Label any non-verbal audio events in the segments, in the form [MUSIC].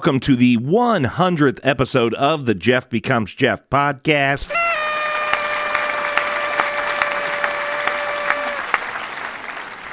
welcome to the 100th episode of the Jeff Becomes Jeff podcast.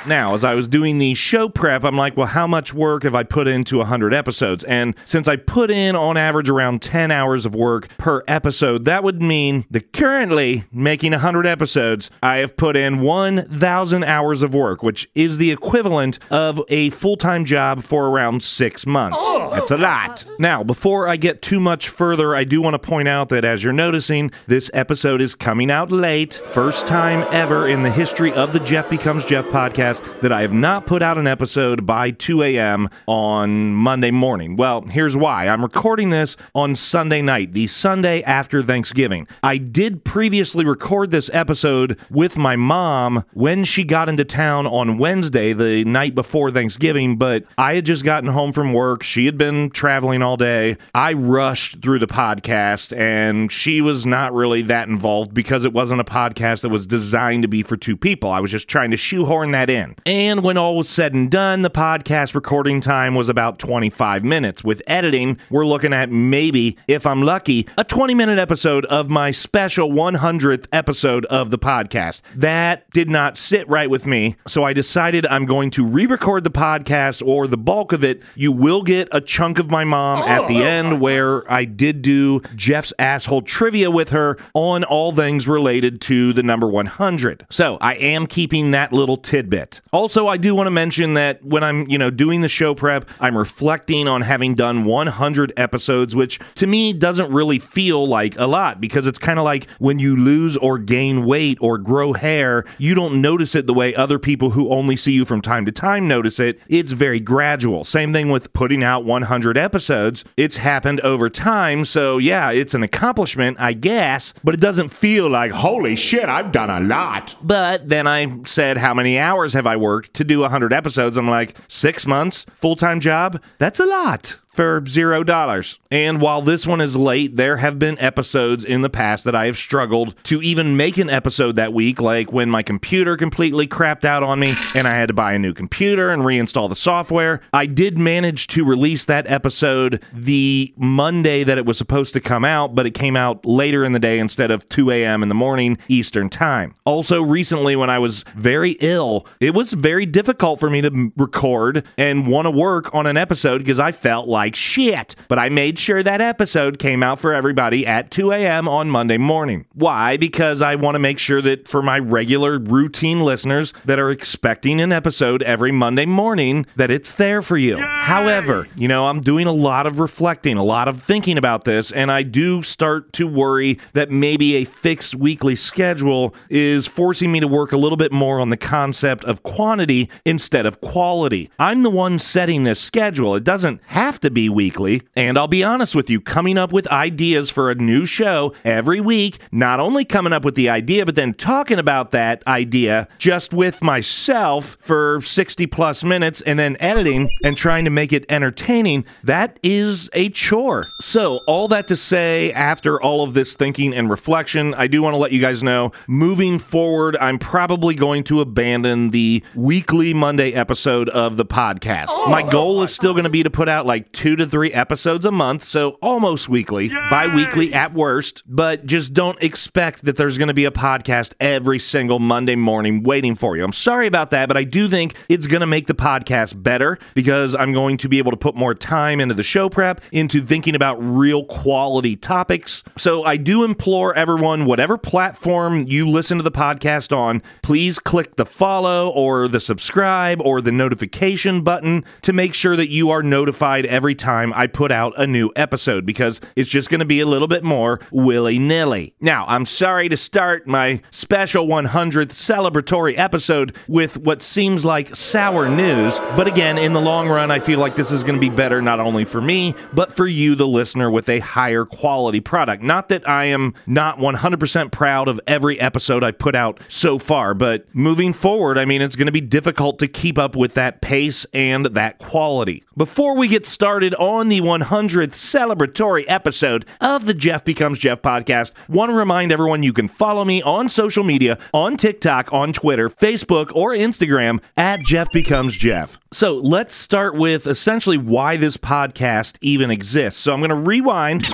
Now, as I was doing the show prep, I'm like, well, how much work have I put into 100 episodes? And since I put in on average around 10 hours of work per episode, that would mean that currently making 100 episodes, I have put in 1,000 hours of work, which is the equivalent of a full time job for around six months. Oh. That's a lot. Now, before I get too much further, I do want to point out that as you're noticing, this episode is coming out late. First time ever in the history of the Jeff Becomes Jeff podcast that I have not put out an episode by 2 a.m. on Monday morning. Well, here's why. I'm recording this on Sunday night, the Sunday after Thanksgiving. I did previously record this episode with my mom when she got into town on Wednesday, the night before Thanksgiving, but I had just gotten home from work. She had been traveling all day. I rushed through the podcast, and she was not really that involved because it wasn't a podcast that was designed to be for two people. I was just trying to shoehorn that in. And when all was said and done, the podcast recording time was about 25 minutes. With editing, we're looking at maybe, if I'm lucky, a 20 minute episode of my special 100th episode of the podcast. That did not sit right with me, so I decided I'm going to re record the podcast or the bulk of it. You will get a chunk of my mom at the oh. end where I did do Jeff's asshole trivia with her on all things related to the number 100. So I am keeping that little tidbit. Also, I do want to mention that when I'm, you know, doing the show prep, I'm reflecting on having done 100 episodes, which to me doesn't really feel like a lot because it's kind of like when you lose or gain weight or grow hair, you don't notice it the way other people who only see you from time to time notice it. It's very gradual. Same thing with putting out 100 episodes. It's happened over time. So, yeah, it's an accomplishment, I guess, but it doesn't feel like, holy shit, I've done a lot. But then I said, how many hours have I worked to do 100 episodes? I'm like, six months, full time job? That's a lot for zero dollars. And while this one is late, there have been episodes in the past that I have struggled to even make an episode that week, like when my computer completely crapped out on me and I had to buy a new computer and reinstall the software. I did manage to release that episode the Monday that it was supposed to come out, but it came out later in the day instead of 2 a.m. in the morning Eastern Time. Also, recently when I was very ill, it was very difficult for me to record and want to work on an episode because I felt like shit. But I made sure that episode came out for everybody at 2 a.m. on Monday morning. Why? Because I want to make sure that for my regular routine listeners that are expecting an episode every Monday morning, that it's there for you. However, you know, I'm doing a lot of reflecting, a lot of thinking about this, and I do start to worry that maybe a fixed weekly schedule is forcing me to work a little bit more on the concept of quantity instead of quality. I'm the one setting this schedule. It doesn't have to be weekly. And I'll be honest with you, coming up with ideas for a new show every week, not only coming up with the idea, but then talking about that idea just with myself for 60 plus minutes and then editing and trying to make it entertaining, that is a chore. So, all that to say, after all of this thinking and reflection, I do want to let you guys know moving forward, I'm probably going to abandon the weekly Monday episode of the podcast. Oh. My goal is still going to be to put out like two to three episodes a month, so almost weekly, bi weekly at worst, but just don't expect that there's going to be a podcast every single Monday morning waiting for you. I'm sorry about that, but I do think it's going to make the podcast better because I'm going to be able to put more time into the show prep, into thinking about real quality topics. So I do implore everyone, whatever platform you listen to the podcast on, please click the follow or the subscribe or the notification button to make sure that you are notified every every time I put out a new episode because it's just going to be a little bit more willy nilly. Now, I'm sorry to start my special 100th celebratory episode with what seems like sour news, but again, in the long run, I feel like this is going to be better not only for me, but for you, the listener, with a higher quality product. Not that I am not 100% proud of every episode I've put out so far, but moving forward, I mean, it's going to be difficult to keep up with that pace and that quality. Before we get started on the 100th celebratory episode of the Jeff Becomes Jeff podcast, want to remind everyone you can follow me on social media, on TikTok, on Twitter, Facebook, or Instagram at Jeff Becomes Jeff. So let's start with essentially why this podcast even exists. So I'm going to rewind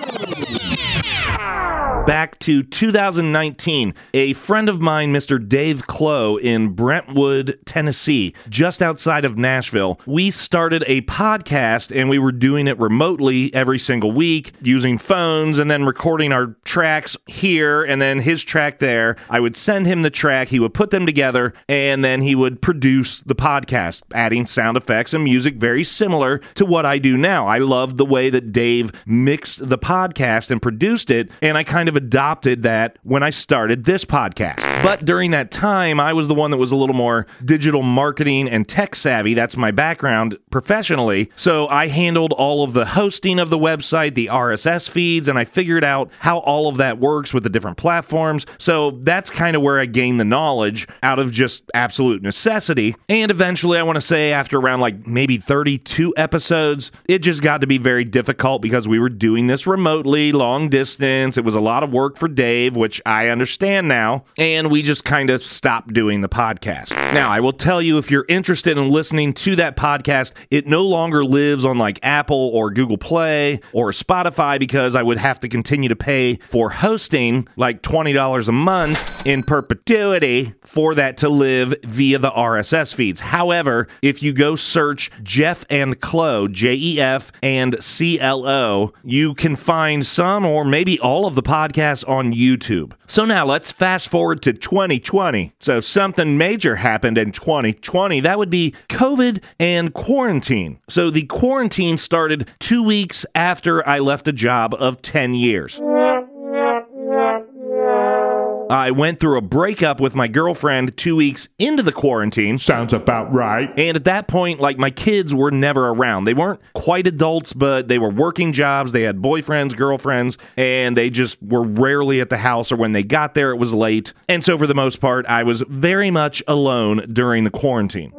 back to 2019. A friend of mine, Mr. Dave Clow in Brentwood, Tennessee, just outside of Nashville, we started a podcast and we were doing it remotely every single week using phones and then recording our tracks here and then his track there. I would send him the track, he would put them together, and then he would produce the podcast, adding sound effects and music very similar to what I do now. I love the way that Dave mixed the podcast and produced it, and I kind of adopted that when I started this podcast. But during that time, I was the one that was a little more digital marketing and tech savvy. That's my background professionally. So I handled all of the hosting of the website, the RSS feeds, and I figured out how all of that works with the different platforms. So that's kind of where I gained the knowledge out of just absolute necessity. And eventually, I want to say after around like maybe 32 episodes, it just got to be very difficult because we were doing this remotely, long distance. It was a lot of work for Dave, which I understand now. And we just kind of stopped doing the podcast. Now, I will tell you if you're interested in listening to that podcast, it no longer lives on like Apple or Google Play or Spotify because I would have to continue to pay for hosting like $20 a month in perpetuity for that to live via the RSS feeds. However, if you go search Jeff and Clo, J E F and C L O, you can find some or maybe all of the podcasts on YouTube. So now let's fast forward to 2020. So something major happened in 2020. That would be COVID and quarantine. So the quarantine started two weeks after I left a job of 10 years. I went through a breakup with my girlfriend two weeks into the quarantine. Sounds about right. And at that point, like my kids were never around. They weren't quite adults, but they were working jobs. They had boyfriends, girlfriends, and they just were rarely at the house, or when they got there, it was late. And so, for the most part, I was very much alone during the quarantine.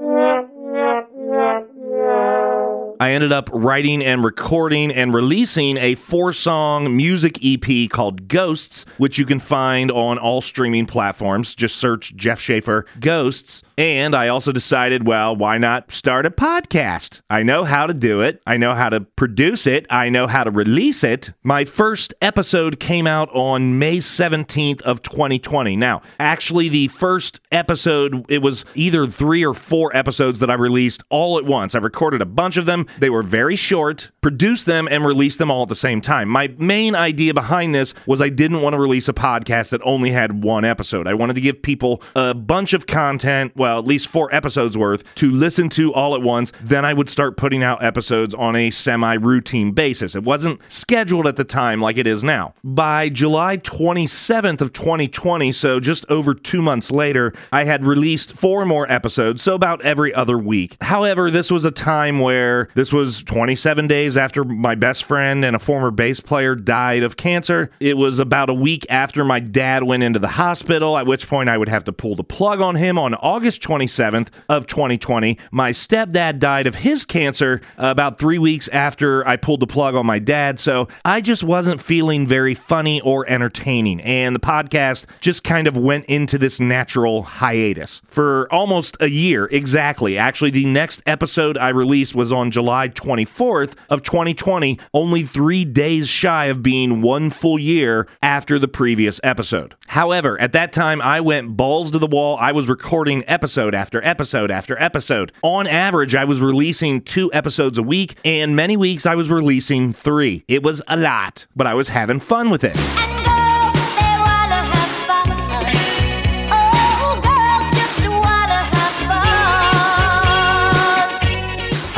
I ended up writing and recording and releasing a four song music EP called Ghosts, which you can find on all streaming platforms. Just search Jeff Schaefer Ghosts. And I also decided, well, why not start a podcast? I know how to do it. I know how to produce it. I know how to release it. My first episode came out on May 17th of 2020. Now, actually the first episode, it was either 3 or 4 episodes that I released all at once. I recorded a bunch of them. They were very short, produced them and released them all at the same time. My main idea behind this was I didn't want to release a podcast that only had one episode. I wanted to give people a bunch of content well, at least four episodes worth to listen to all at once. Then I would start putting out episodes on a semi routine basis. It wasn't scheduled at the time like it is now. By July 27th of 2020, so just over two months later, I had released four more episodes, so about every other week. However, this was a time where this was 27 days after my best friend and a former bass player died of cancer. It was about a week after my dad went into the hospital, at which point I would have to pull the plug on him on August 27th of 2020. My stepdad died of his cancer about three weeks after I pulled the plug on my dad, so I just wasn't feeling very funny or entertaining, and the podcast just kind of went into this natural hiatus for almost a year exactly. Actually, the next episode I released was on July 24th of 2020, only three days shy of being one full year after the previous episode. However, at that time, I went balls to the wall. I was recording episode after episode after episode. On average, I was releasing two episodes a week, and many weeks I was releasing three. It was a lot, but I was having fun with it.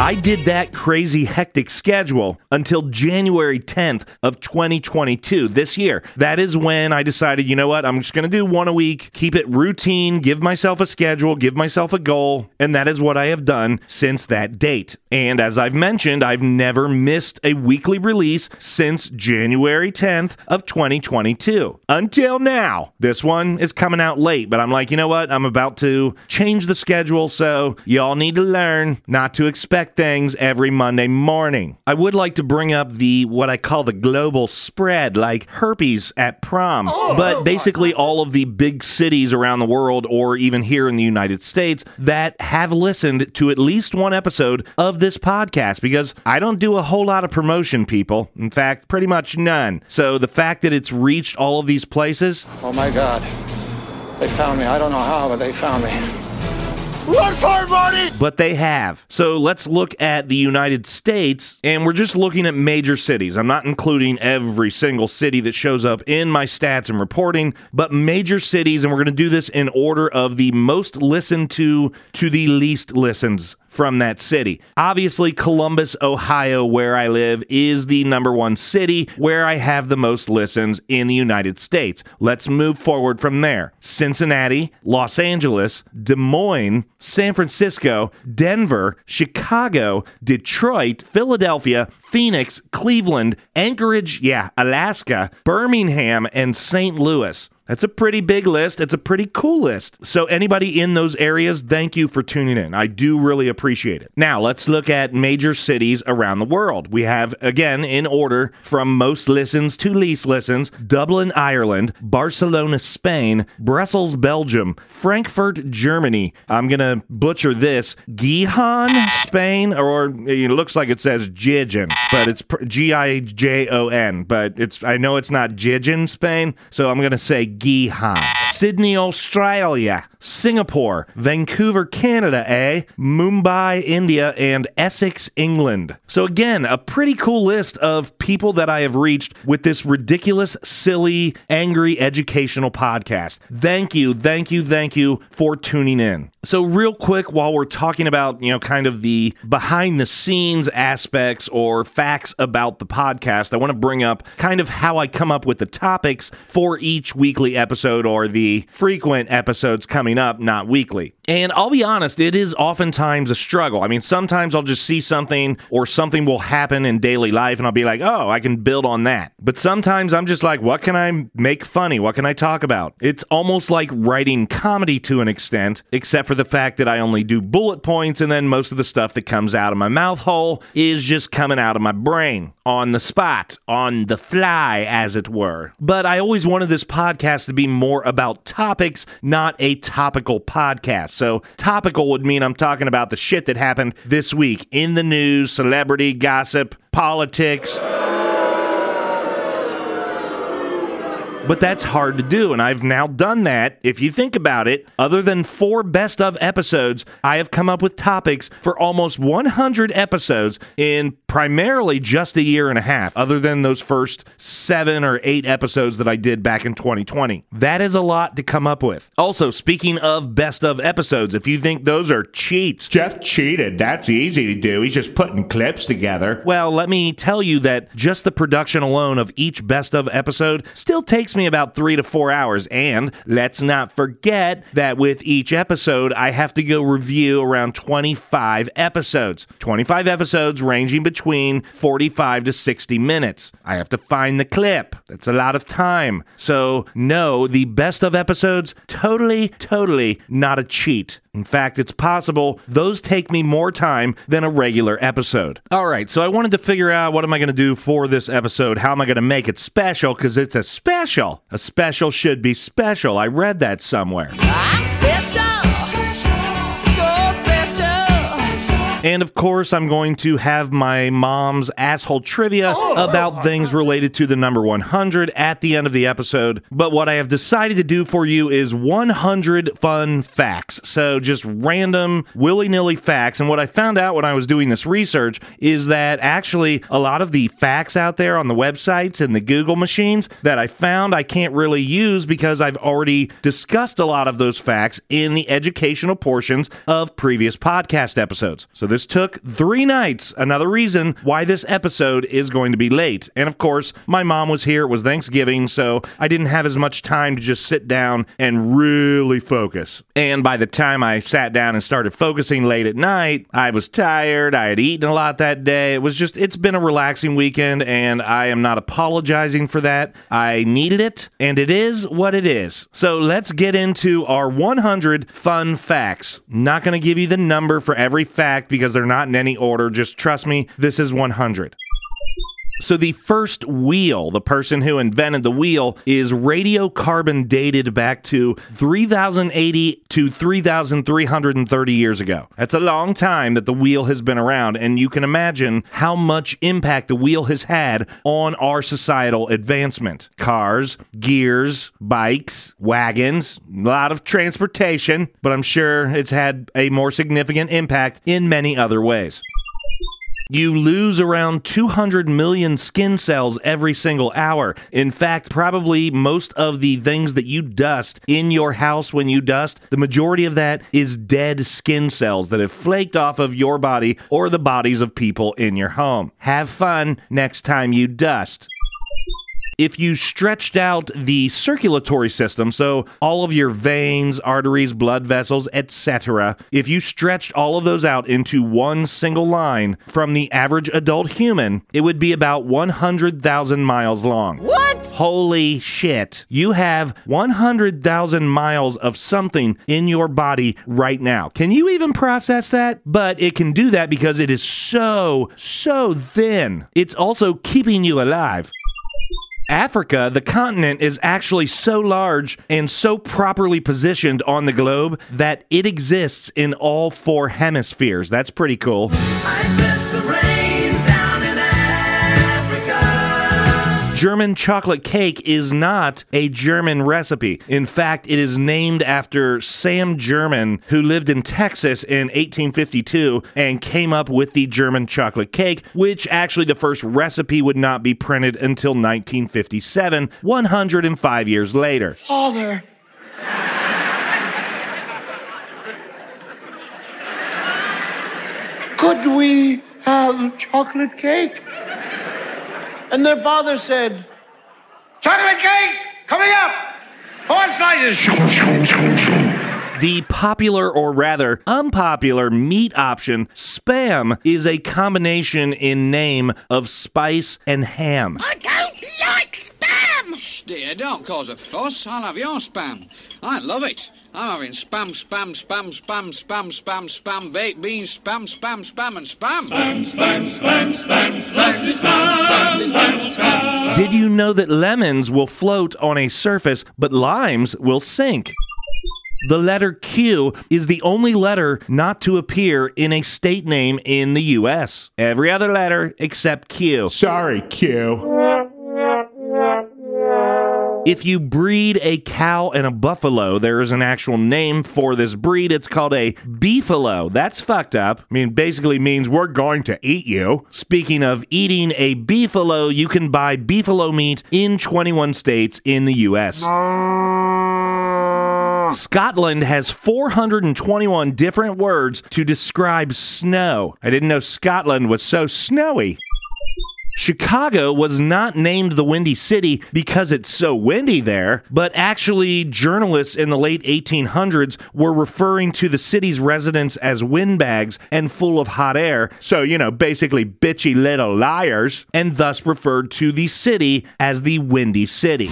I did that crazy hectic schedule until January 10th of 2022 this year. That is when I decided, you know what, I'm just going to do one a week, keep it routine, give myself a schedule, give myself a goal, and that is what I have done since that date. And as I've mentioned, I've never missed a weekly release since January 10th of 2022 until now. This one is coming out late, but I'm like, you know what? I'm about to change the schedule, so y'all need to learn not to expect things every Monday morning. I would like to bring up the what I call the global spread, like herpes at prom, oh, but oh basically all of the big cities around the world or even here in the United States that have listened to at least one episode of this podcast because I don't do a whole lot of promotion, people. In fact, pretty much none. So the fact that it's reached all of these places, Oh my God. They found me. I don't know how, but they found me. But they have. So let's look at the United States, and we're just looking at major cities. I'm not including every single city that shows up in my stats and reporting, but major cities, and we're going to do this in order of the most listened to to the least listens from that city. Obviously, Columbus, Ohio, where I live, is the number one city where I have the most listens in the United States. Let's move forward from there. Cincinnati, Los Angeles, Des Moines, San Francisco, Denver, Chicago, Detroit, Philadelphia, Phoenix, Cleveland, Anchorage, yeah, Alaska, Birmingham, and St. Louis. That's a pretty big list. It's a pretty cool list. So, anybody in those areas, thank you for tuning in. I do really appreciate it. Now, let's look at major cities around the world. We have, again, in order from most listens to least listens Dublin, Ireland, Barcelona, Spain, Brussels, Belgium, Frankfurt, Germany. I'm going to butcher this Gijon, Spain, or it looks like it says Gijon, but it's G I J O N, but it's I know it's not Gijon, Spain, so I'm going to say Gijon. Sydney, Australia, Singapore, Vancouver, Canada, eh? Mumbai, India, and Essex, England. So, again, a pretty cool list of people that I have reached with this ridiculous, silly, angry educational podcast. Thank you, thank you, thank you for tuning in. So, real quick, while we're talking about, you know, kind of the behind the scenes aspects or facts about the podcast, I want to bring up kind of how I come up with the topics for each weekly episode or the frequent episodes coming up, not weekly. And I'll be honest, it is oftentimes a struggle. I mean, sometimes I'll just see something or something will happen in daily life and I'll be like, oh, I can build on that. But sometimes I'm just like, what can I make funny? What can I talk about? It's almost like writing comedy to an extent, except for the fact that I only do bullet points and then most of the stuff that comes out of my mouth hole is just coming out of my brain on the spot, on the fly, as it were. But I always wanted this podcast to be more about topics, not a topical podcast. So, topical would mean I'm talking about the shit that happened this week in the news, celebrity gossip, politics. But that's hard to do, and I've now done that. If you think about it, other than four best of episodes, I have come up with topics for almost 100 episodes in primarily just a year and a half, other than those first seven or eight episodes that I did back in 2020. That is a lot to come up with. Also, speaking of best of episodes, if you think those are cheats, Jeff cheated. That's easy to do. He's just putting clips together. Well, let me tell you that just the production alone of each best of episode still takes me about three to four hours. And let's not forget that with each episode, I have to go review around 25 episodes. 25 episodes ranging between 45 to 60 minutes. I have to find the clip. That's a lot of time. So, no, the best of episodes, totally, totally not a cheat. In fact, it's possible those take me more time than a regular episode. All right, so I wanted to figure out what am I going to do for this episode? How am I going to make it special? Because it's a special. A special should be special. I read that somewhere. I'm special. And of course, I'm going to have my mom's asshole trivia oh. about things related to the number 100 at the end of the episode. But what I have decided to do for you is 100 fun facts. So just random, willy nilly facts. And what I found out when I was doing this research is that actually a lot of the facts out there on the websites and the Google machines that I found I can't really use because I've already discussed a lot of those facts in the educational portions of previous podcast episodes. So this This took three nights. Another reason why this episode is going to be late. And of course, my mom was here. It was Thanksgiving, so I didn't have as much time to just sit down and really focus. And by the time I sat down and started focusing late at night, I was tired. I had eaten a lot that day. It was just, it's been a relaxing weekend, and I am not apologizing for that. I needed it, and it is what it is. So let's get into our 100 fun facts. Not going to give you the number for every fact because they're not in any order. Just trust me, this is 100. So the first wheel, the person who invented the wheel, is radiocarbon dated back to 3080 to 3330 years ago. That's a long time that the wheel has been around, and you can imagine how much impact the wheel has had on our societal advancement. Cars, gears, bikes, wagons, a lot of transportation, but I'm sure it's had a more significant impact in many other ways. You lose around 200 million skin cells every single hour. In fact, probably most of the things that you dust in your house when you dust, the majority of that is dead skin cells that have flaked off of your body or the bodies of people in your home. Have fun next time you dust if you stretched out the circulatory system, so all of your veins, arteries, blood vessels, etc., if you stretched all of those out into one single line from the average adult human, it would be about 100,000 miles long. What? Holy shit. You have 100,000 miles of something in your body right now. Can you even process that? But it can do that because it is so, so thin. It's also keeping you alive. Africa, the continent, is actually so large and so properly positioned on the globe that it exists in all four hemispheres. That's pretty cool. German chocolate cake is not a German recipe. In fact, it is named after Sam German, who lived in Texas in 1852 and came up with the German chocolate cake, which actually the first recipe would not be printed until 1957, 105 years later. Father. Could we have chocolate cake? And their father said, Chocolate cake coming up! Four slices! The popular, or rather unpopular, meat option, spam, is a combination in name of spice and ham. I don't like spam! Dear, don't cause a fuss. I'll have your spam. I love it. I'm having spam, spam, spam, spam, spam, spam, spam, baked beans, spam, spam, spam, and spam. Did you know that lemons will float on a surface, but limes will sink? The letter Q is the only letter not to appear in a state name in the US. Every other letter except Q. Sorry, Q. If you breed a cow and a buffalo, there is an actual name for this breed. It's called a beefalo. That's fucked up. I mean, basically means we're going to eat you. Speaking of eating a beefalo, you can buy beefalo meat in 21 states in the US. Scotland has 421 different words to describe snow. I didn't know Scotland was so snowy. Chicago was not named the Windy City because it's so windy there, but actually, journalists in the late 1800s were referring to the city's residents as windbags and full of hot air, so, you know, basically bitchy little liars, and thus referred to the city as the Windy City.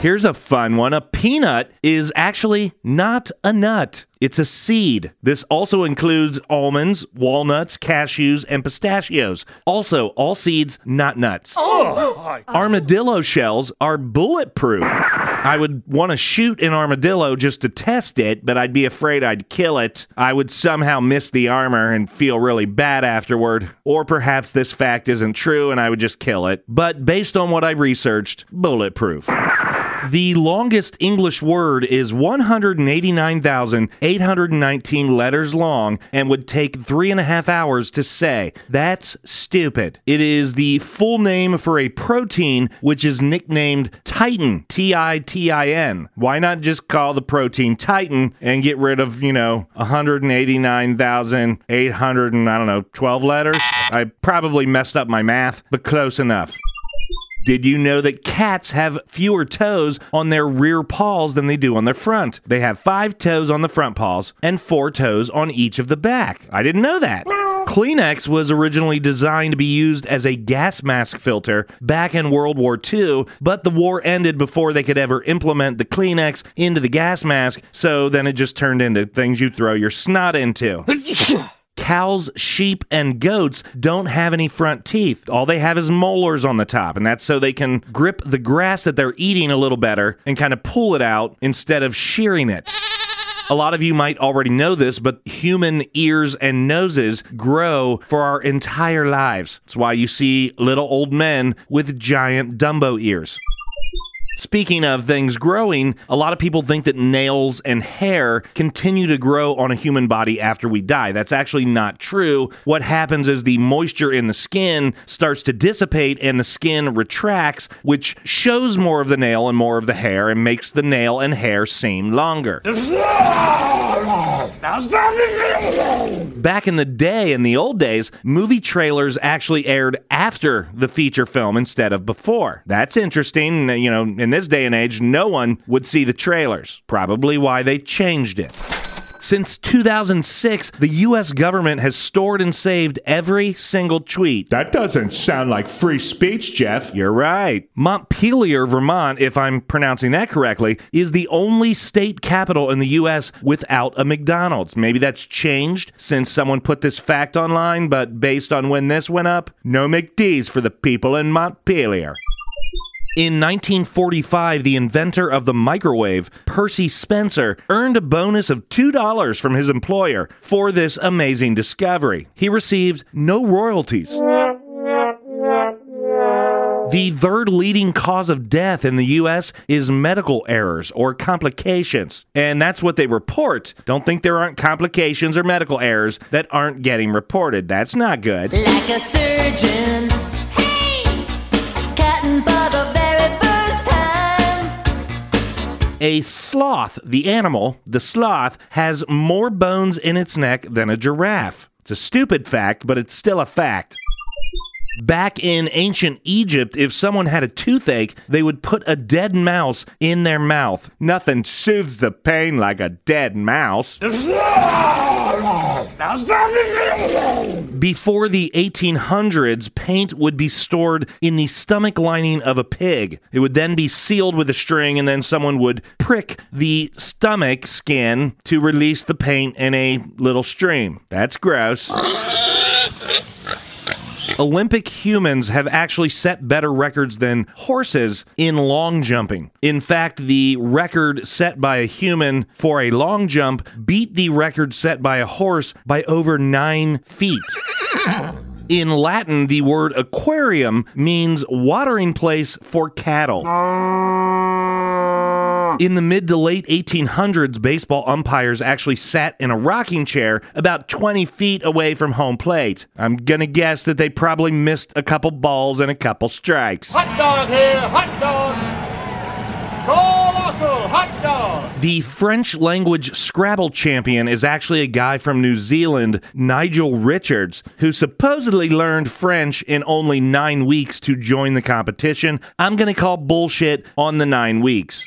Here's a fun one. A peanut is actually not a nut. It's a seed. This also includes almonds, walnuts, cashews, and pistachios. Also, all seeds, not nuts. Oh. oh, oh. Armadillo shells are bulletproof. I would want to shoot an armadillo just to test it, but I'd be afraid I'd kill it. I would somehow miss the armor and feel really bad afterward. Or perhaps this fact isn't true and I would just kill it. But based on what I researched, bulletproof. The longest English word is 189,819 letters long and would take three and a half hours to say. That's stupid. It is the full name for a protein which is nicknamed titin, T I T I N. Why not just call the protein titin and get rid of, you know, 189,800 and I don't know, 12 letters? I probably messed up my math, but close enough. Did you know that cats have fewer toes on their rear paws than they do on their front? They have five toes on the front paws and four toes on each of the back. I didn't know that. Kleenex was originally designed to be used as a gas mask filter back in World War II, but the war ended before they could ever implement the Kleenex into the gas mask, so then it just turned into things you throw your snot into. [LAUGHS] Cows, sheep, and goats don't have any front teeth. All they have is molars on the top, and that's so they can grip the grass that they're eating a little better and kind of pull it out instead of shearing it. A lot of you might already know this, but human ears and noses grow for our entire lives. That's why you see little old men with giant Dumbo ears. Speaking of things growing, a lot of people think that nails and hair continue to grow on a human body after we die. That's actually not true. What happens is the moisture in the skin starts to dissipate and the skin retracts, which shows more of the nail and more of the hair and makes the nail and hair seem longer. Back in the day, in the old days, movie trailers actually aired after the feature film instead of before. That's interesting. You know, in this day and age, no one would see the trailers. Probably why they changed it. Since 2006, the US government has stored and saved every single tweet. That doesn't sound like free speech, Jeff. You're right. Montpelier, Vermont, if I'm pronouncing that correctly, is the only state capital in the U.S. without a McDonald's. Maybe that's changed since someone put this fact online, but based on when this went up, no McD's for the people in Montpelier. In 1945, the inventor of the microwave, Percy Spencer, earned a bonus of $2 from his employer for this amazing discovery. He received no royalties. The third leading cause of death in the U.S. is medical errors or complications. And that's what they report. Don't think there aren't complications or medical errors that aren't getting reported. That's not good. Like a surgeon. Hey! A sloth, the animal, the sloth, has more bones in its neck than a giraffe. It's a stupid fact, but it's still a fact. Back in ancient Egypt, if someone had a toothache, they would put a dead mouse in their mouth. Nothing soothes the pain like a dead mouse. [LAUGHS] Before the 1800s, paint would be stored in the stomach lining of a pig. It would then be sealed with a string, and then someone would prick the stomach skin to release the paint in a little stream. That's gross. Olympic humans have actually set better records than horses in long jumping. In fact, the record set by a human for a long jump beat the record set by a horse by over nine feet. In Latin, the word aquarium means watering place for cattle. In the mid to late 1800s, baseball umpires actually sat in a rocking chair about 20 feet away from home plate. I'm gonna guess that they probably missed a couple balls and a couple strikes. Hot dog here, hot dog. Colossal hot dog. The French language Scrabble champion is actually a guy from New Zealand, Nigel Richards, who supposedly learned French in only nine weeks to join the competition. I'm gonna call bullshit on the nine weeks.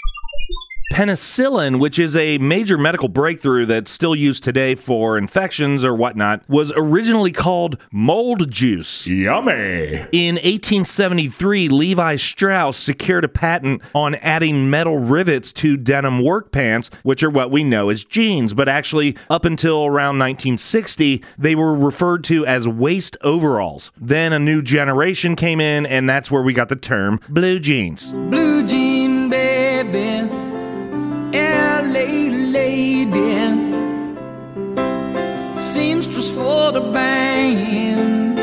Penicillin, which is a major medical breakthrough that's still used today for infections or whatnot, was originally called mold juice. Yummy. In 1873, Levi Strauss secured a patent on adding metal rivets to denim work pants, which are what we know as jeans. But actually, up until around 1960, they were referred to as waist overalls. Then a new generation came in, and that's where we got the term blue jeans. Blue jean the band.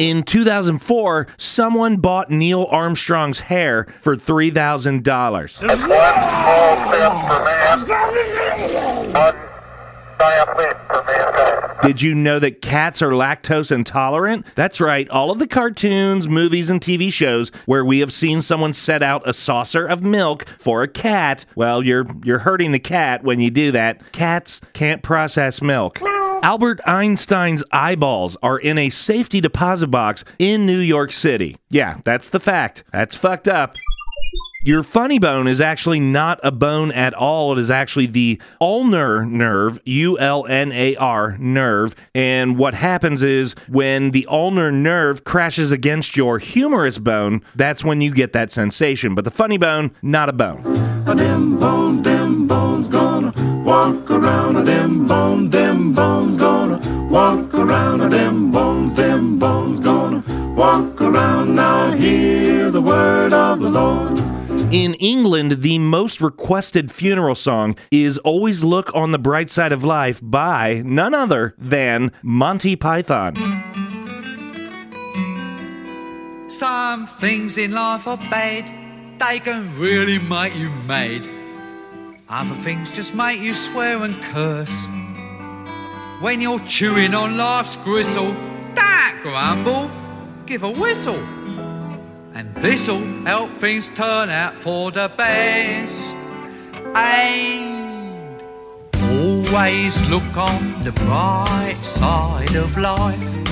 In 2004, someone bought Neil Armstrong's hair for $3,000. One small step for man, one giant leap for mankind. Did you know that cats are lactose intolerant? That's right. All of the cartoons, movies, and TV shows where we have seen someone set out a saucer of milk for a cat, well, you're you're hurting the cat when you do that. Cats can't process milk. Albert Einstein's eyeballs are in a safety deposit box in New York City. Yeah, that's the fact. That's fucked up. Your funny bone is actually not a bone at all. It is actually the ulnar nerve, U L N A R nerve. And what happens is when the ulnar nerve crashes against your humerus bone, that's when you get that sensation. But the funny bone, not a bone. Them bones, bones gonna walk around. Them bones, bones Mm-hmm. In England, the most requested funeral song is Always Look on the Bright Side of Life by none other than Monty Python. Some things in life are bad, they can really make you mad. Other things just make you swear and curse. When you're chewing on life's gristle, don't grumble, give a whistle. And this'll help things turn out for the best. And always look on the bright side of life.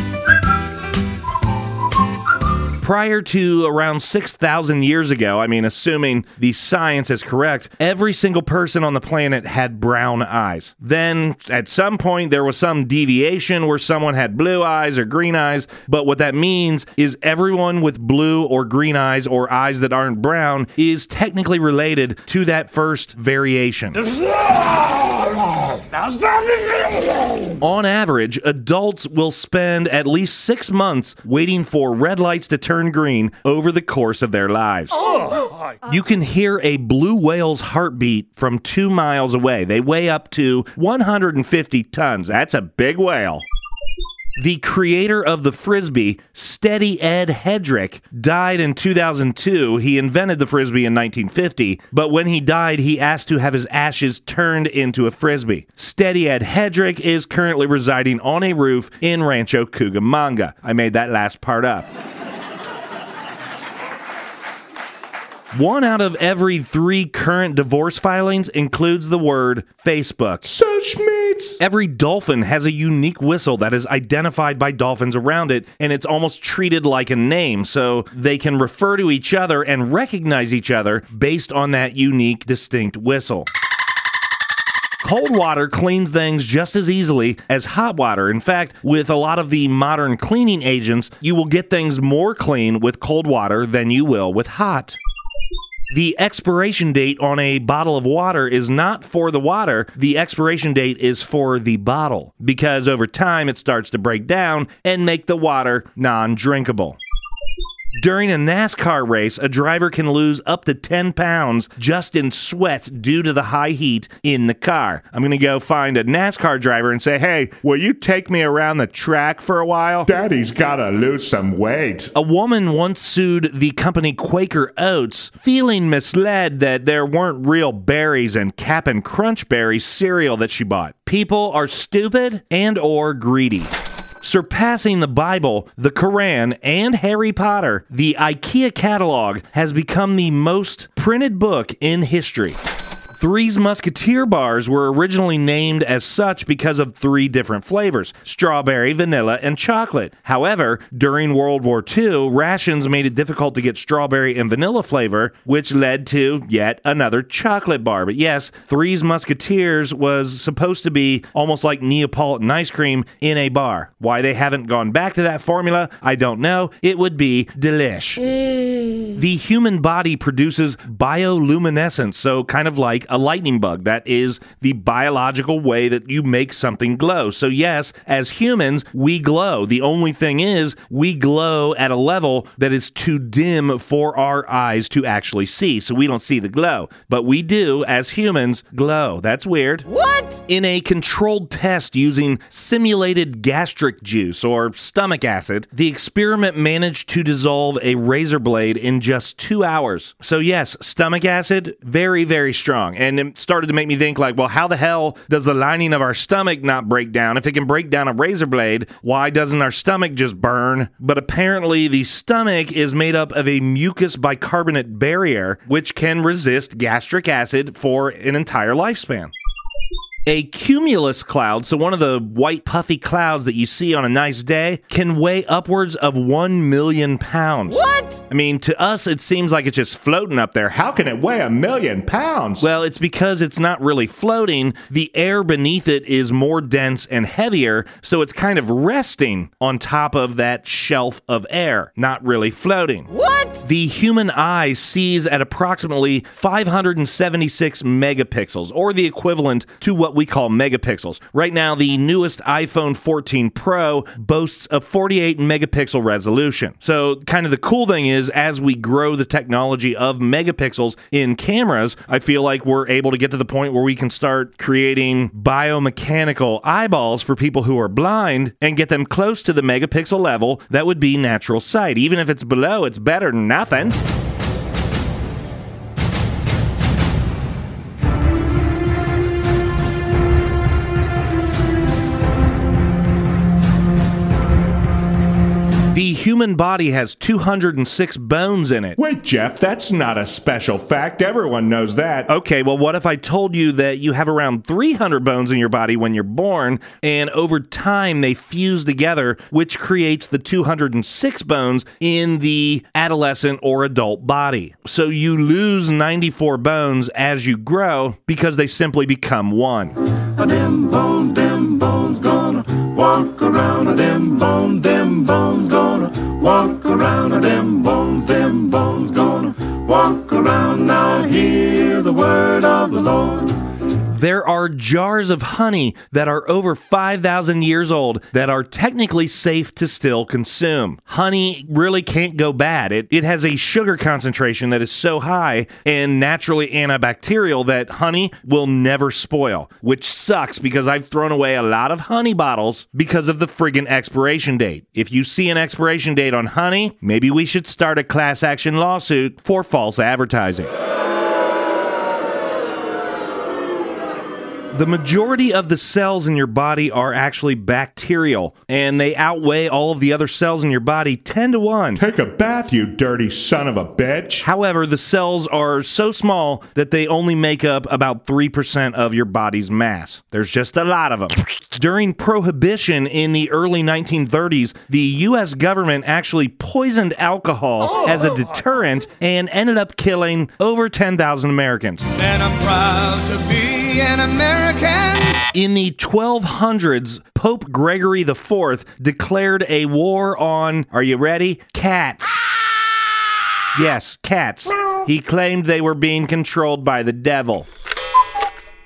Prior to around 6,000 years ago, I mean, assuming the science is correct, every single person on the planet had brown eyes. Then, at some point, there was some deviation where someone had blue eyes or green eyes. But what that means is everyone with blue or green eyes or eyes that aren't brown is technically related to that first variation. On average, adults will spend at least six months waiting for red lights to turn green over the course of their lives. Oh, you can hear a blue whale's heartbeat from two miles away. They weigh up to 150 tons. That's a big whale. The creator of the frisbee, Steady Ed Headrick, died in 2002. He invented the frisbee in 1950, but when he died, he asked to have his ashes turned into a frisbee. Steady Ed Headrick is currently residing on a roof in Rancho Cucamonga. I made that last part up. One out of every three current divorce filings includes the word Facebook. Such mates. Every dolphin has a unique whistle that is identified by dolphins around it, and it's almost treated like a name, so they can refer to each other and recognize each other based on that unique, distinct whistle. Cold water cleans things just as easily as hot water. In fact, with a lot of the modern cleaning agents, you will get things more clean with cold water than you will with hot. The expiration date on a bottle of water is not for the water. The expiration date is for the bottle because over time it starts to break down and make the water non drinkable. During a NASCAR race, a driver can lose up to 10 pounds just in sweat due to the high heat in the car. I'm going to go find a NASCAR driver and say, hey, will you take me around the track for a while? Daddy's gotta lose some weight. A woman once sued the company Quaker Oats, feeling misled that there weren't real berries in Cap'n Crunch Berry cereal that she bought. People are stupid and or greedy. Surpassing the Bible, the Quran, and Harry Potter, the IKEA catalog has become the most printed book in history. Three's Musketeer bars were originally named as such because of three different flavors strawberry, vanilla, and chocolate. However, during World War II, rations made it difficult to get strawberry and vanilla flavor, which led to yet another chocolate bar. But yes, Three's Musketeers was supposed to be almost like Neapolitan ice cream in a bar. Why they haven't gone back to that formula, I don't know. It would be delish. Mm. The human body produces bioluminescence, so kind of like a lightning bug. That is the biological way that you make something glow. So, yes, as humans, we glow. The only thing is, we glow at a level that is too dim for our eyes to actually see. So, we don't see the glow. But we do, as humans, glow. That's weird. What? In a controlled test using simulated gastric juice or stomach acid, the experiment managed to dissolve a razor blade in just two hours. So, yes, stomach acid, very, very strong. And it started to make me think, like, well, how the hell does the lining of our stomach not break down? If it can break down a razor blade, why doesn't our stomach just burn? But apparently, the stomach is made up of a mucus bicarbonate barrier, which can resist gastric acid for an entire lifespan. A cumulus cloud, so one of the white puffy clouds that you see on a nice day, can weigh upwards of 1 million pounds. What? I mean, to us, it seems like it's just floating up there. How can it weigh a million pounds? Well, it's because it's not really floating. The air beneath it is more dense and heavier, so it's kind of resting on top of that shelf of air, not really floating. What? The human eye sees at approximately 576 megapixels, or the equivalent to what we call megapixels. Right now, the newest iPhone 14 Pro boasts a 48 megapixel resolution. So, kind of the cool thing is, as we grow the technology of megapixels in cameras, I feel like we're able to get to the point where we can start creating biomechanical eyeballs for people who are blind and get them close to the megapixel level that would be natural sight. Even if it's below, it's better than nothing. Human body has 206 bones in it. Wait, Jeff, that's not a special fact. Everyone knows that. Okay, well, what if I told you that you have around 300 bones in your body when you're born, and over time they fuse together, which creates the 206 bones in the adolescent or adult body? So you lose 94 bones as you grow because they simply become one. Them bones, them bones gonna walk around. Them bones, them bones gonna walk around. On them bones, them bones gonna walk around. Now hear the word of the Lord. There are jars of honey that are over 5,000 years old that are technically safe to still consume. Honey really can't go bad. It, it has a sugar concentration that is so high and naturally antibacterial that honey will never spoil, which sucks because I've thrown away a lot of honey bottles because of the friggin' expiration date. If you see an expiration date on honey, maybe we should start a class action lawsuit for false advertising. The majority of the cells in your body are actually bacterial, and they outweigh all of the other cells in your body 10 to 1. Take a bath, you dirty son of a bitch. However, the cells are so small that they only make up about 3% of your body's mass. There's just a lot of them. During Prohibition in the early 1930s, the US government actually poisoned alcohol oh, as a oh, oh, deterrent and ended up killing over 10,000 Americans. And I'm proud to be an American. In the 1200s, Pope Gregory IV declared a war on, are you ready? Cats. Ah! Yes, cats. He claimed they were being controlled by the devil.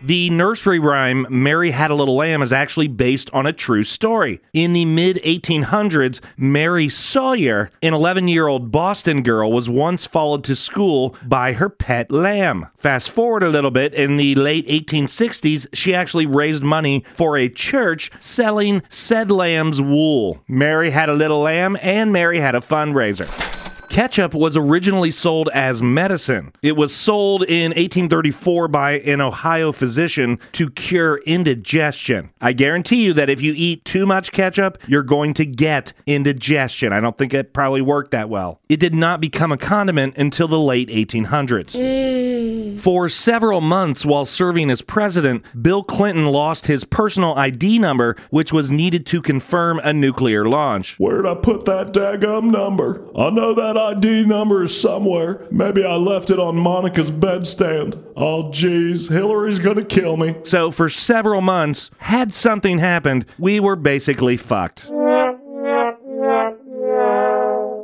The nursery rhyme Mary Had a Little Lamb is actually based on a true story. In the mid 1800s, Mary Sawyer, an 11 year old Boston girl, was once followed to school by her pet lamb. Fast forward a little bit, in the late 1860s, she actually raised money for a church selling said lamb's wool. Mary had a little lamb, and Mary had a fundraiser. Ketchup was originally sold as medicine. It was sold in 1834 by an Ohio physician to cure indigestion. I guarantee you that if you eat too much ketchup, you're going to get indigestion. I don't think it probably worked that well. It did not become a condiment until the late 1800s. For several months while serving as president, Bill Clinton lost his personal ID number, which was needed to confirm a nuclear launch. Where'd I put that daggum number? I know that ID number is somewhere. Maybe I left it on Monica's bedstand. Oh, jeez, Hillary's gonna kill me. So, for several months, had something happened, we were basically fucked.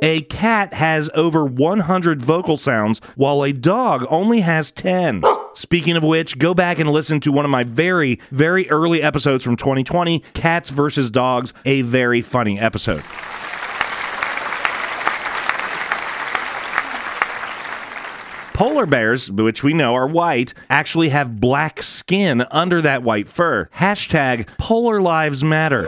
A cat has over 100 vocal sounds, while a dog only has 10. Speaking of which, go back and listen to one of my very, very early episodes from 2020 Cats versus Dogs, a very funny episode. Polar bears, which we know are white, actually have black skin under that white fur. Hashtag Polar Lives Matter.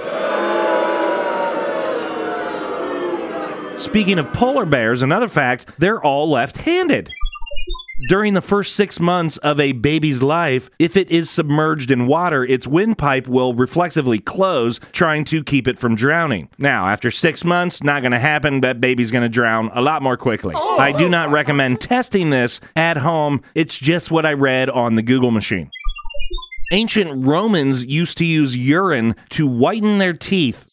Speaking of polar bears, another fact, they're all left handed. During the first six months of a baby's life, if it is submerged in water, its windpipe will reflexively close, trying to keep it from drowning. Now, after six months, not going to happen. That baby's going to drown a lot more quickly. Oh. I do not recommend testing this at home. It's just what I read on the Google machine. Ancient Romans used to use urine to whiten their teeth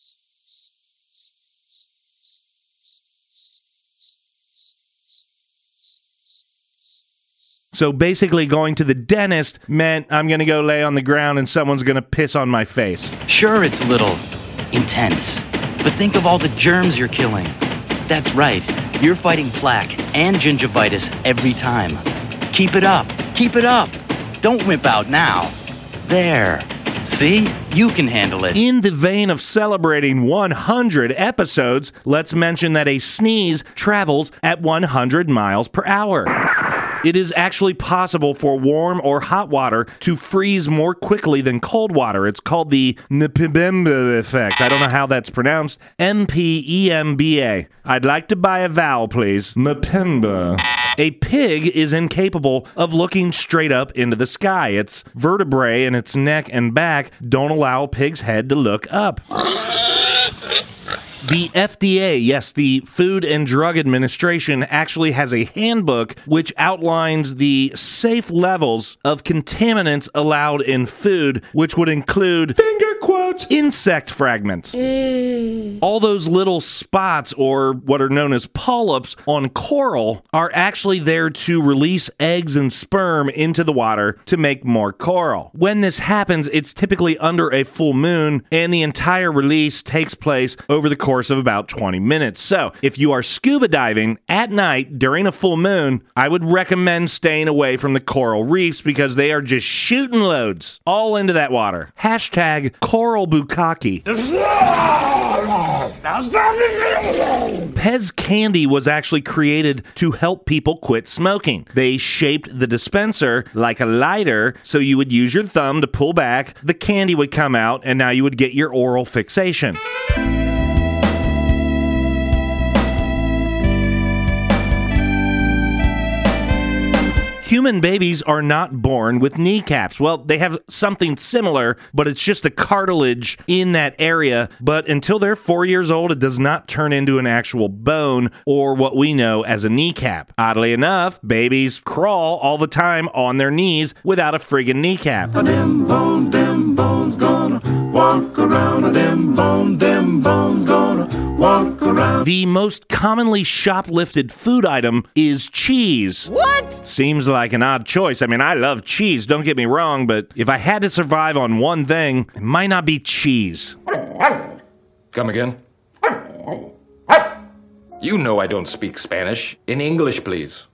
So basically, going to the dentist meant I'm going to go lay on the ground and someone's going to piss on my face. Sure, it's a little intense, but think of all the germs you're killing. That's right, you're fighting plaque and gingivitis every time. Keep it up, keep it up. Don't wimp out now. There. See? You can handle it. In the vein of celebrating 100 episodes, let's mention that a sneeze travels at 100 miles per hour. It is actually possible for warm or hot water to freeze more quickly than cold water. It's called the Mpemba effect. I don't know how that's pronounced. M P E M B A. I'd like to buy a vowel, please. Mpemba. A pig is incapable of looking straight up into the sky. Its vertebrae in its neck and back don't allow a pig's head to look up. The FDA, yes, the Food and Drug Administration, actually has a handbook which outlines the safe levels of contaminants allowed in food, which would include finger quotes insect fragments. Eh. All those little spots, or what are known as polyps, on coral are actually there to release eggs and sperm into the water to make more coral. When this happens, it's typically under a full moon, and the entire release takes place over the course of about 20 minutes. So, if you are scuba diving at night during a full moon, I would recommend staying away from the coral reefs because they are just shooting loads all into that water. Hashtag coral bukkake. Pez candy was actually created to help people quit smoking. They shaped the dispenser like a lighter, so you would use your thumb to pull back, the candy would come out, and now you would get your oral fixation. Human babies are not born with kneecaps. Well, they have something similar, but it's just a cartilage in that area. But until they're four years old, it does not turn into an actual bone or what we know as a kneecap. Oddly enough, babies crawl all the time on their knees without a friggin' kneecap. Them bones, them bones walk around. Them bones, them bones gonna walk around. The most commonly shoplifted food item is cheese. What? Seems like an odd choice. I mean, I love cheese, don't get me wrong, but if I had to survive on one thing, it might not be cheese. Come again? You know I don't speak Spanish. In English, please.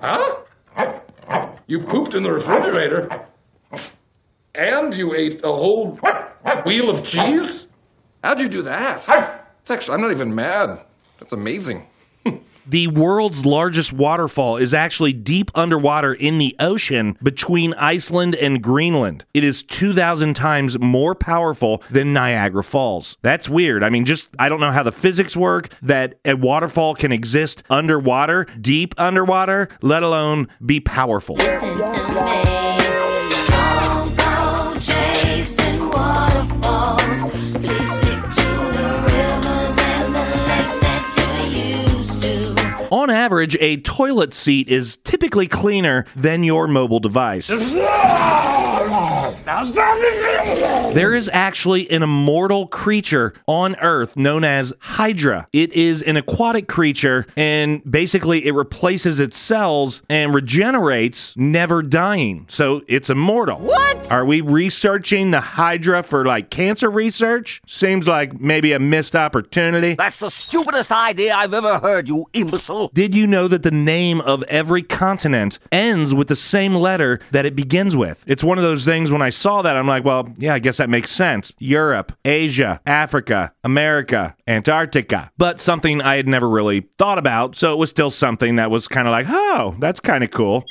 Huh? You pooped in the refrigerator. And you ate a whole wheel of cheese? How'd you do that? It's actually, I'm not even mad. That's amazing. [LAUGHS] The world's largest waterfall is actually deep underwater in the ocean between Iceland and Greenland. It is 2,000 times more powerful than Niagara Falls. That's weird. I mean, just, I don't know how the physics work that a waterfall can exist underwater, deep underwater, let alone be powerful. Average, a toilet seat is typically cleaner than your mobile device. There is actually an immortal creature on Earth known as Hydra. It is an aquatic creature and basically it replaces its cells and regenerates, never dying. So it's immortal. What? Are we researching the Hydra for like cancer research? Seems like maybe a missed opportunity. That's the stupidest idea I've ever heard, you imbecile. Did you know that the name of every continent ends with the same letter that it begins with? It's one of those things when I saw that, I'm like, well, yeah, I guess that makes sense. Europe, Asia, Africa, America, Antarctica. But something I had never really thought about, so it was still something that was kind of like, oh, that's kind of cool.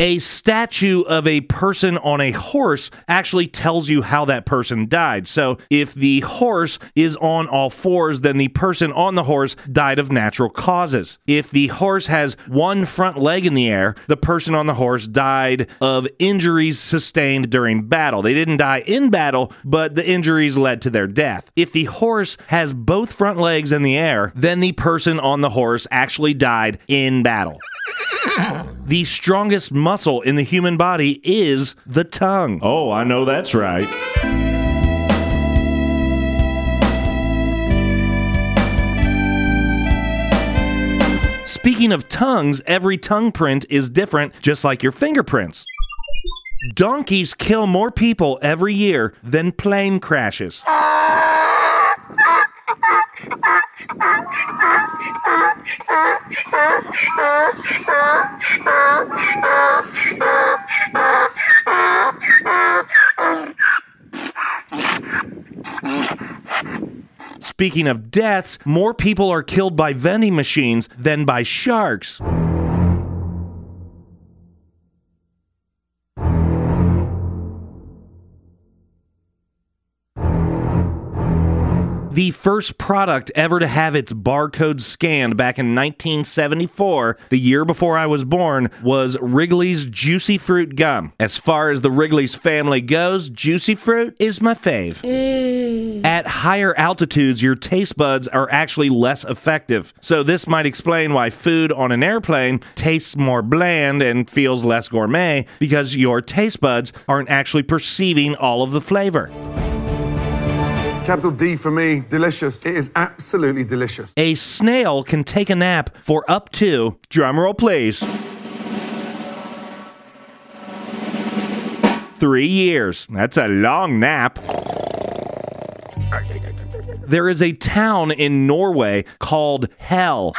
A statue of a person on a horse actually tells you how that person died. So if the horse is on all fours, then the person on the horse died of natural causes. If the horse has one front leg in the air, the person on the horse died of injuries sustained during battle. They didn't die in battle, but the injuries led to their death. If the horse has both front legs in the air, then the person on the horse actually died in battle. [LAUGHS] The strongest muscle in the human body is the tongue. Oh, I know that's right. Speaking of tongues, every tongue print is different, just like your fingerprints. Donkeys kill more people every year than plane crashes. Speaking of deaths, more people are killed by vending machines than by sharks. The first product ever to have its barcode scanned back in 1974, the year before I was born, was Wrigley's Juicy Fruit Gum. As far as the Wrigley's family goes, Juicy Fruit is my fave. Eh. At higher altitudes, your taste buds are actually less effective. So, this might explain why food on an airplane tastes more bland and feels less gourmet because your taste buds aren't actually perceiving all of the flavor. Capital D for me, delicious. It is absolutely delicious. A snail can take a nap for up to, drumroll please, three years. That's a long nap. There is a town in Norway called Hell.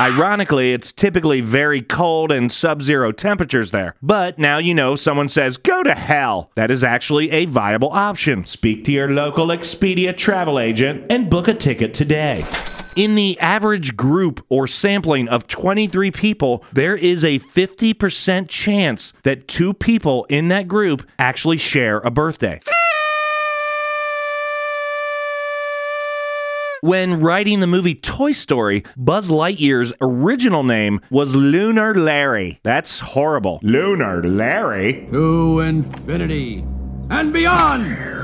Ironically, it's typically very cold and sub zero temperatures there. But now you know someone says, go to hell. That is actually a viable option. Speak to your local Expedia travel agent and book a ticket today. In the average group or sampling of 23 people, there is a 50% chance that two people in that group actually share a birthday. When writing the movie Toy Story, Buzz Lightyear's original name was Lunar Larry. That's horrible. Lunar Larry? To infinity and beyond.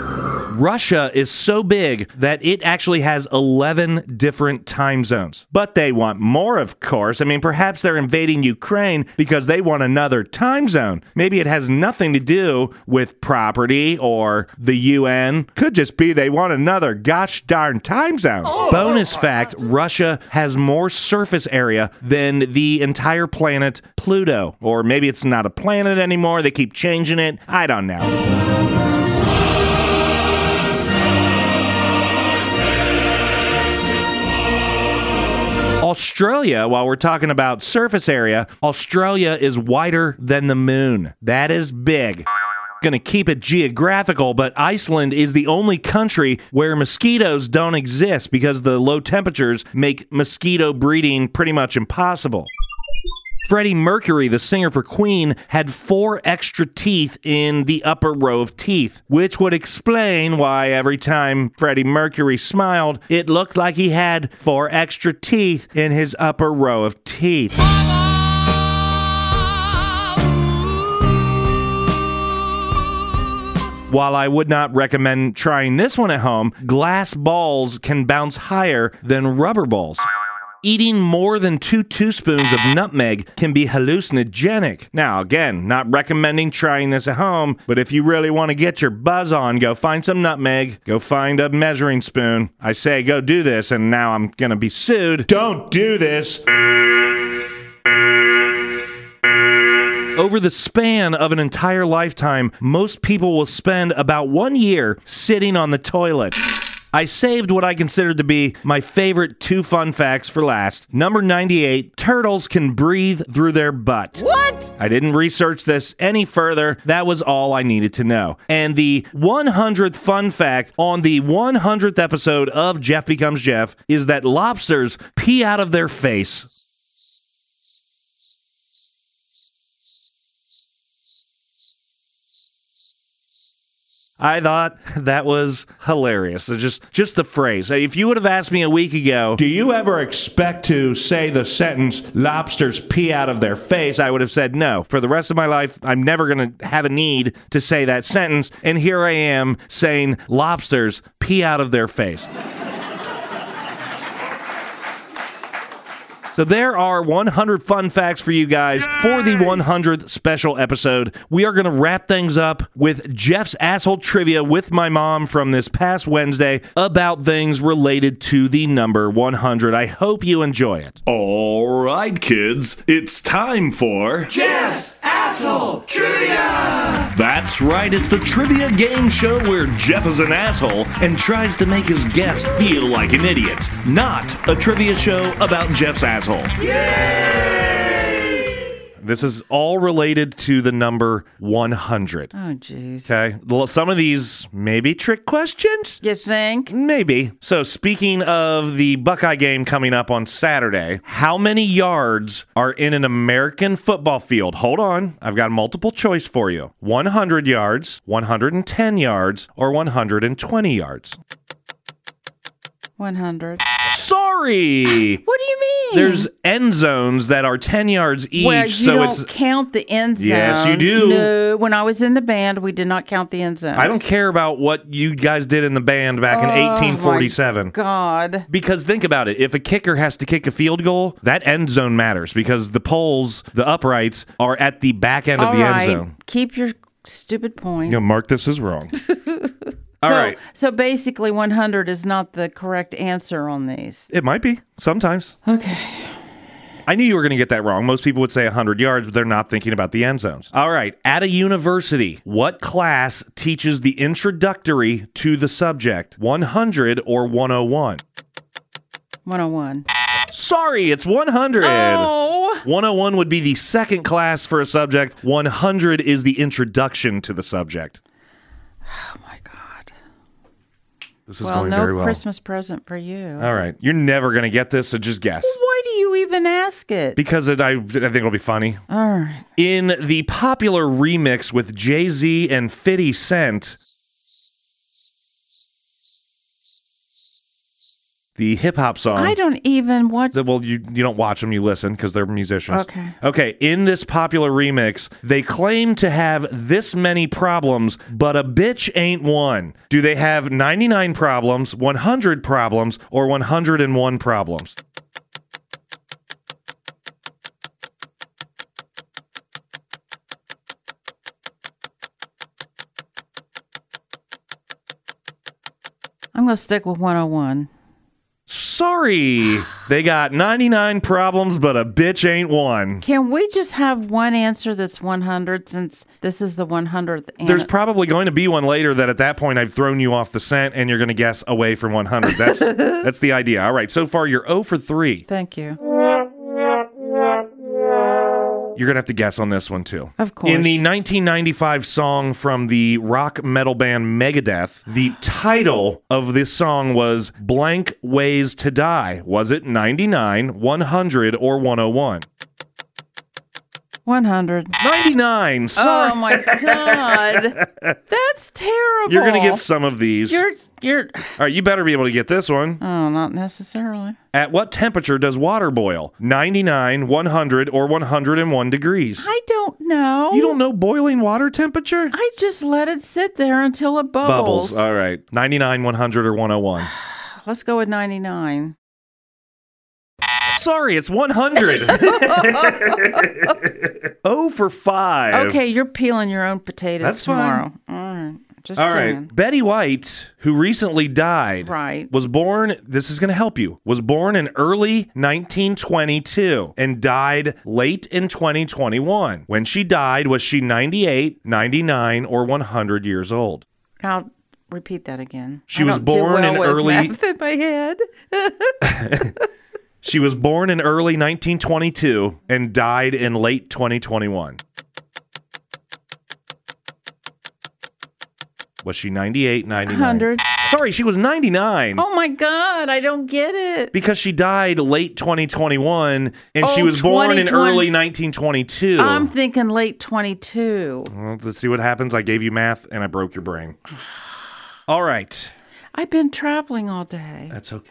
Russia is so big that it actually has 11 different time zones. But they want more, of course. I mean, perhaps they're invading Ukraine because they want another time zone. Maybe it has nothing to do with property or the UN. Could just be they want another gosh darn time zone. Oh. Bonus fact Russia has more surface area than the entire planet Pluto. Or maybe it's not a planet anymore. They keep changing it. I don't know. Australia, while we're talking about surface area, Australia is wider than the moon. That is big. Going to keep it geographical, but Iceland is the only country where mosquitoes don't exist because the low temperatures make mosquito breeding pretty much impossible. Freddie Mercury, the singer for Queen, had four extra teeth in the upper row of teeth, which would explain why every time Freddie Mercury smiled, it looked like he had four extra teeth in his upper row of teeth. While I would not recommend trying this one at home, glass balls can bounce higher than rubber balls. Eating more than two teaspoons of ah. nutmeg can be hallucinogenic. Now, again, not recommending trying this at home, but if you really want to get your buzz on, go find some nutmeg, go find a measuring spoon. I say go do this, and now I'm going to be sued. Don't do this. Over the span of an entire lifetime, most people will spend about one year sitting on the toilet. I saved what I considered to be my favorite two fun facts for last. Number 98 Turtles can breathe through their butt. What? I didn't research this any further. That was all I needed to know. And the 100th fun fact on the 100th episode of Jeff Becomes Jeff is that lobsters pee out of their face. I thought that was hilarious. Just just the phrase. If you would have asked me a week ago, do you ever expect to say the sentence lobsters pee out of their face? I would have said no. For the rest of my life, I'm never going to have a need to say that sentence. And here I am saying lobsters pee out of their face. So there are 100 fun facts for you guys for the 100th special episode. We are going to wrap things up with Jeff's asshole trivia with my mom from this past Wednesday about things related to the number 100. I hope you enjoy it. All right, kids, it's time for. Jeff's asshole trivia. That's right, it's the trivia game show where Jeff is an asshole and tries to make his guest feel like an idiot. Not a trivia show about Jeff's asshole. This is all related to the number 100. Oh, jeez. Okay. Well, Some of these may be trick questions. You think? Maybe. So, speaking of the Buckeye game coming up on Saturday, how many yards are in an American football field? Hold on. I've got a multiple choice for you 100 yards, 110 yards, or 120 yards. 100. Sorry. [LAUGHS] What do you mean? There's end zones that are 10 yards each. well, you so don't it's. count the end zones. Yes, you do. No, when I was in the band, we did not count the end zones. I don't care about what you guys did in the band back in Oh, my 1847. God. Because think about it. If a kicker has to kick a field goal, that end zone matters because the poles, the uprights, are at the back end of the right, end zone. Keep your stupid point. You know, mark this as wrong. [LAUGHS] All so, right. So basically, 100 is not the correct answer on these. It might be sometimes. Okay. I knew you were going to get that wrong. Most people would say 100 yards, but they're not thinking about the end zones. All right. At a university, what class teaches the introductory to the subject? 100 or 101? 101. Sorry, it's 100. Oh. 101 would be the second class for a subject. 100 is the introduction to the subject. Oh. This is well, going no very well. Christmas present for you. All right. You're never going to get this, so just guess. Why do you even ask it? Because it, I, I think it'll be funny. All right. In the popular remix with Jay Z and 50 Cent, the hip hop song. I don't even watch. The- well, you you don't watch them, you listen because they're musicians. Okay. Okay. In this popular remix, they claim to have this many problems, but a bitch ain't one. Do they have 99 problems, 100 problems, or 101 problems? I'm going to stick with 101. Sorry, they got 99 problems, but a bitch ain't one. Can we just have one answer that's 100 since this is the 100th? An- There's probably going to be one later that at that point I've thrown you off the scent and you're going to guess away from 100. That's [LAUGHS] that's the idea. All right, so far you're 0 for 3. Thank you. You're going to have to guess on this one too. Of course. In the 1995 song from the rock metal band Megadeth, the title of this song was Blank Ways to Die. Was it 99, 100, or 101? 100. 99. Sorry. Oh my God. [LAUGHS] That's terrible. You're going to get some of these. You're, you're, All right, you better be able to get this one. oh, not necessarily. At what temperature does water boil? 99, 100, or 101 degrees? I don't know. You don't know boiling water temperature? I just let it sit there until it bubbles. Bubbles. All right. 99, 100, or 101. [SIGHS] Let's go with 99. Sorry, it's 100. [LAUGHS] oh for 5. Okay, you're peeling your own potatoes That's fine. tomorrow. All right. Just All saying. right. Betty White, who recently died, Right. was born, this is going to help you, was born in early 1922 and died late in 2021. When she died, was she 98, 99, or 100 years old? I'll repeat that again. She I was don't do born well in with early- math in my head. [LAUGHS] [LAUGHS] She was born in early 1922 and died in late 2021. Was she 98, 99? 100. Sorry, she was 99. Oh my God, I don't get it. Because she died late 2021 and she Oh, was born in early 1922. I'm thinking late 22. Well, let's see what happens. I gave you math and I broke your brain. All right. I've been traveling all day. That's okay.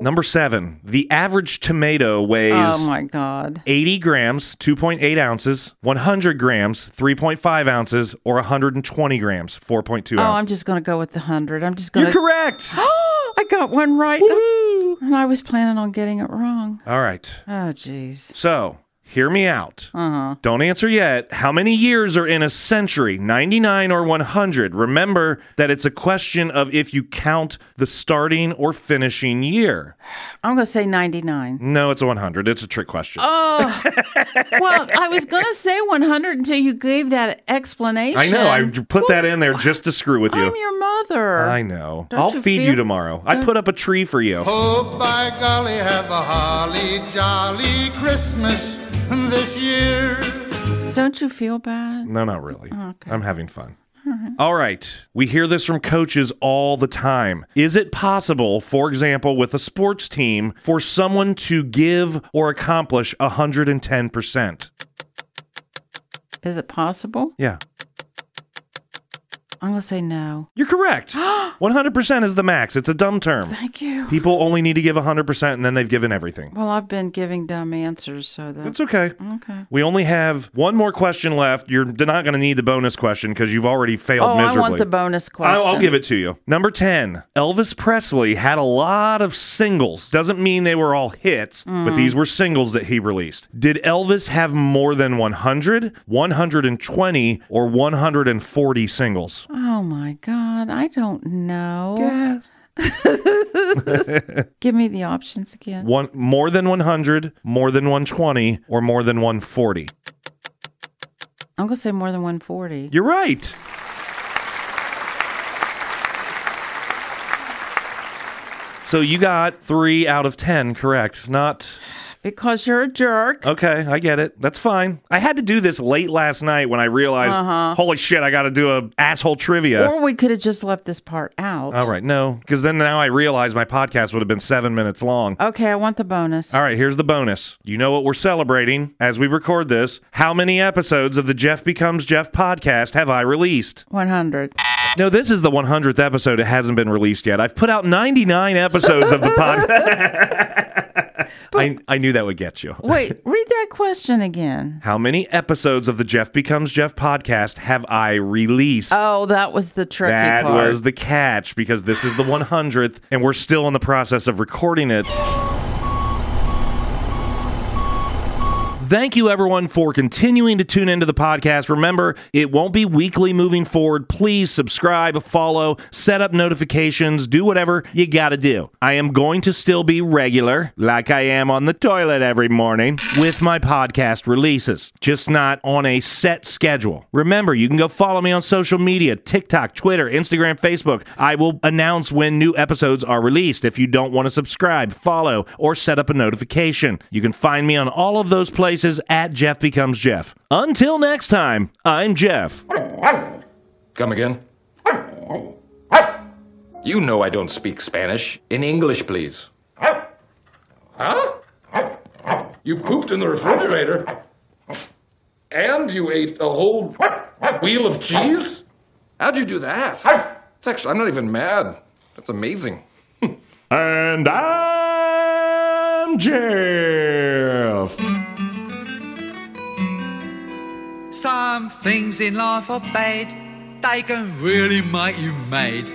Number seven, the average tomato weighs Oh my God. 80 grams, 2.8 ounces, 100 grams, 3.5 ounces, or 120 grams, 4.2 Oh. I'm just going to go with the 100. I'm just going You're to. correct. [GASPS] I got one right. And I was planning on getting it wrong. All right. Oh, jeez. So, hear me out. Uh huh. Don't answer yet. How many years are in a century? 99 or 100? Remember that it's a question of if you count the starting or finishing year. I'm going to say 99. No, it's a 100. It's a trick question. Oh, well, I was going to say 100 until you gave that explanation. I know. I put that in there just to screw with you. I'm your mother. I know. Don't I'll you feed feel- you tomorrow. I put up a tree for you. Oh, by golly, have a holly jolly Christmas this year. Don't you feel bad? No, not really. Oh, okay. I'm having fun. All right. We hear this from coaches all the time. Is it possible, for example, with a sports team, for someone to give or accomplish 110%? Is it possible? Yeah. I'm going to say no. You're correct. [GASPS] 100% is the max. It's a dumb term. Thank you. People only need to give 100% and then they've given everything. Well, I've been giving dumb answers, so that. That's okay. Okay. We only have one more question left. You're not going to need the bonus question because you've already failed Oh, I want the bonus question. I'll, I'll give it to you. Number 10. Elvis Presley had a lot of singles. Doesn't mean they were all hits, but Mm. these were singles that he released. Did Elvis have more than 100, 120, or 140 singles? Oh my God. I don't know. Yes. [LAUGHS] Give me the options again. One more than 100, more than 120, or more than 140? I'm going to say more than 140. You're right. So you got three out of 10 correct. Not. Because you're a jerk. Okay, I get it. That's fine. I had to do this late last night when I realized, Uh-huh. holy shit, I got to do a asshole trivia. Or we could have just left this part out. All right, no, because then now I realize my podcast would have been seven minutes long. Okay, I want the bonus. All right, here's the bonus. You know what we're celebrating as we record this? How many episodes of the Jeff Becomes Jeff podcast have I released? 100. No, this is the 100th episode. It hasn't been released yet. I've put out 99 episodes of the podcast. [LAUGHS] [LAUGHS] I, I knew that would get you. [LAUGHS] Wait, read that question again. How many episodes of the Jeff Becomes Jeff podcast have I released? Oh, that was the tricky that part. was the catch because this is the 100th and we're still in the process of recording it. Thank you, everyone, for continuing to tune into the podcast. Remember, it won't be weekly moving forward. Please subscribe, follow, set up notifications, do whatever you got to do. I am going to still be regular, like I am on the toilet every morning, with my podcast releases, just not on a set schedule. Remember, you can go follow me on social media TikTok, Twitter, Instagram, Facebook. I will announce when new episodes are released. If you don't want to subscribe, follow, or set up a notification, you can find me on all of those places at Jeff Becomes Jeff. Until next time, I'm Jeff. Come again? You know I don't speak Spanish. In English, please. Huh? You pooped in the refrigerator? And you ate a whole wheel of cheese? How'd you do that? It's actually, I'm not even mad. That's amazing. And I'm Jeff. Some things in life are bad, they can really make you mad.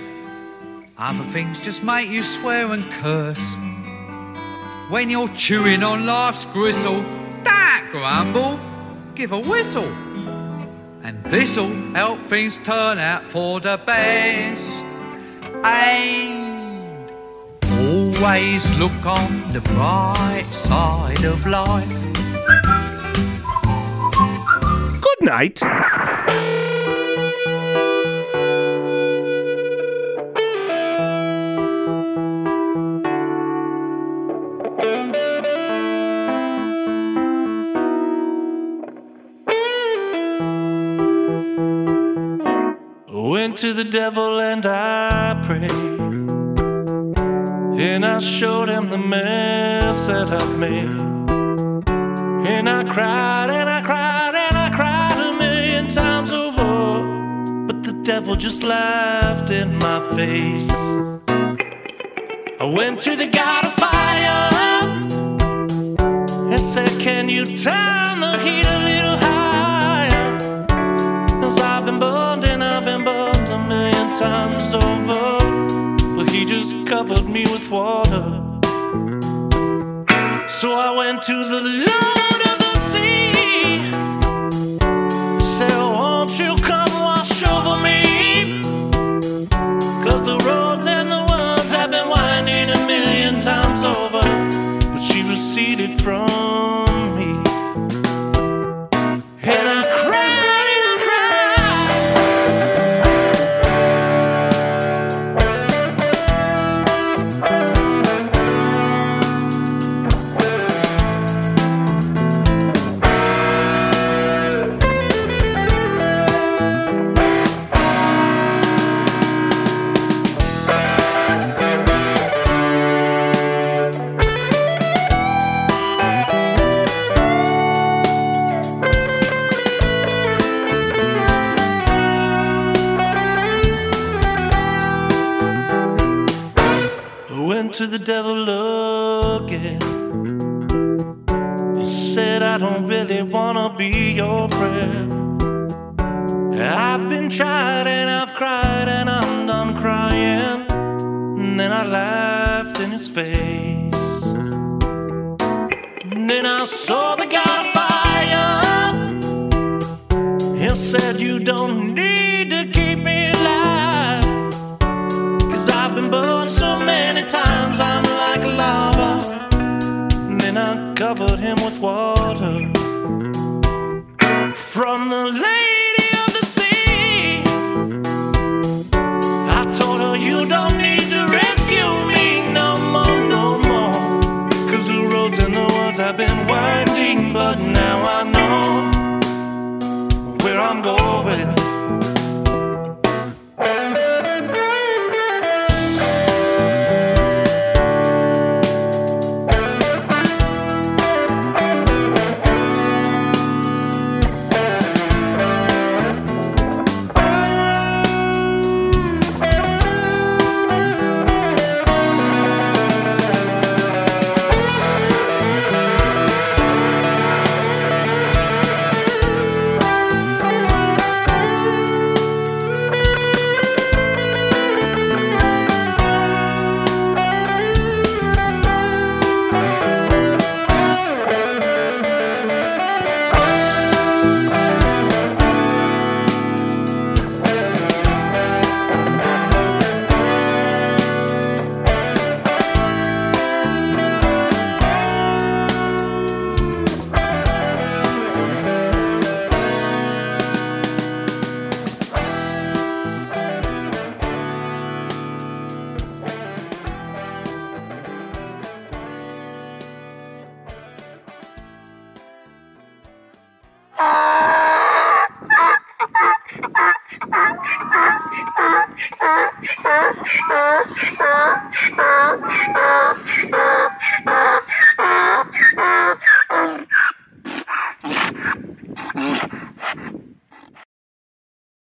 Other things just make you swear and curse. When you're chewing on life's gristle, that grumble, give a whistle. And this'll help things turn out for the best. And always look on the bright side of life. Good night. Went to the devil and I prayed. And I showed him the mess that I've made. And I cried and I cried devil just laughed in my face. I went to the God of fire and said, Can you turn the heat a little higher? Cause I've been burned and I've been burned a million times over. But he just covered me with water. So I went to the Lord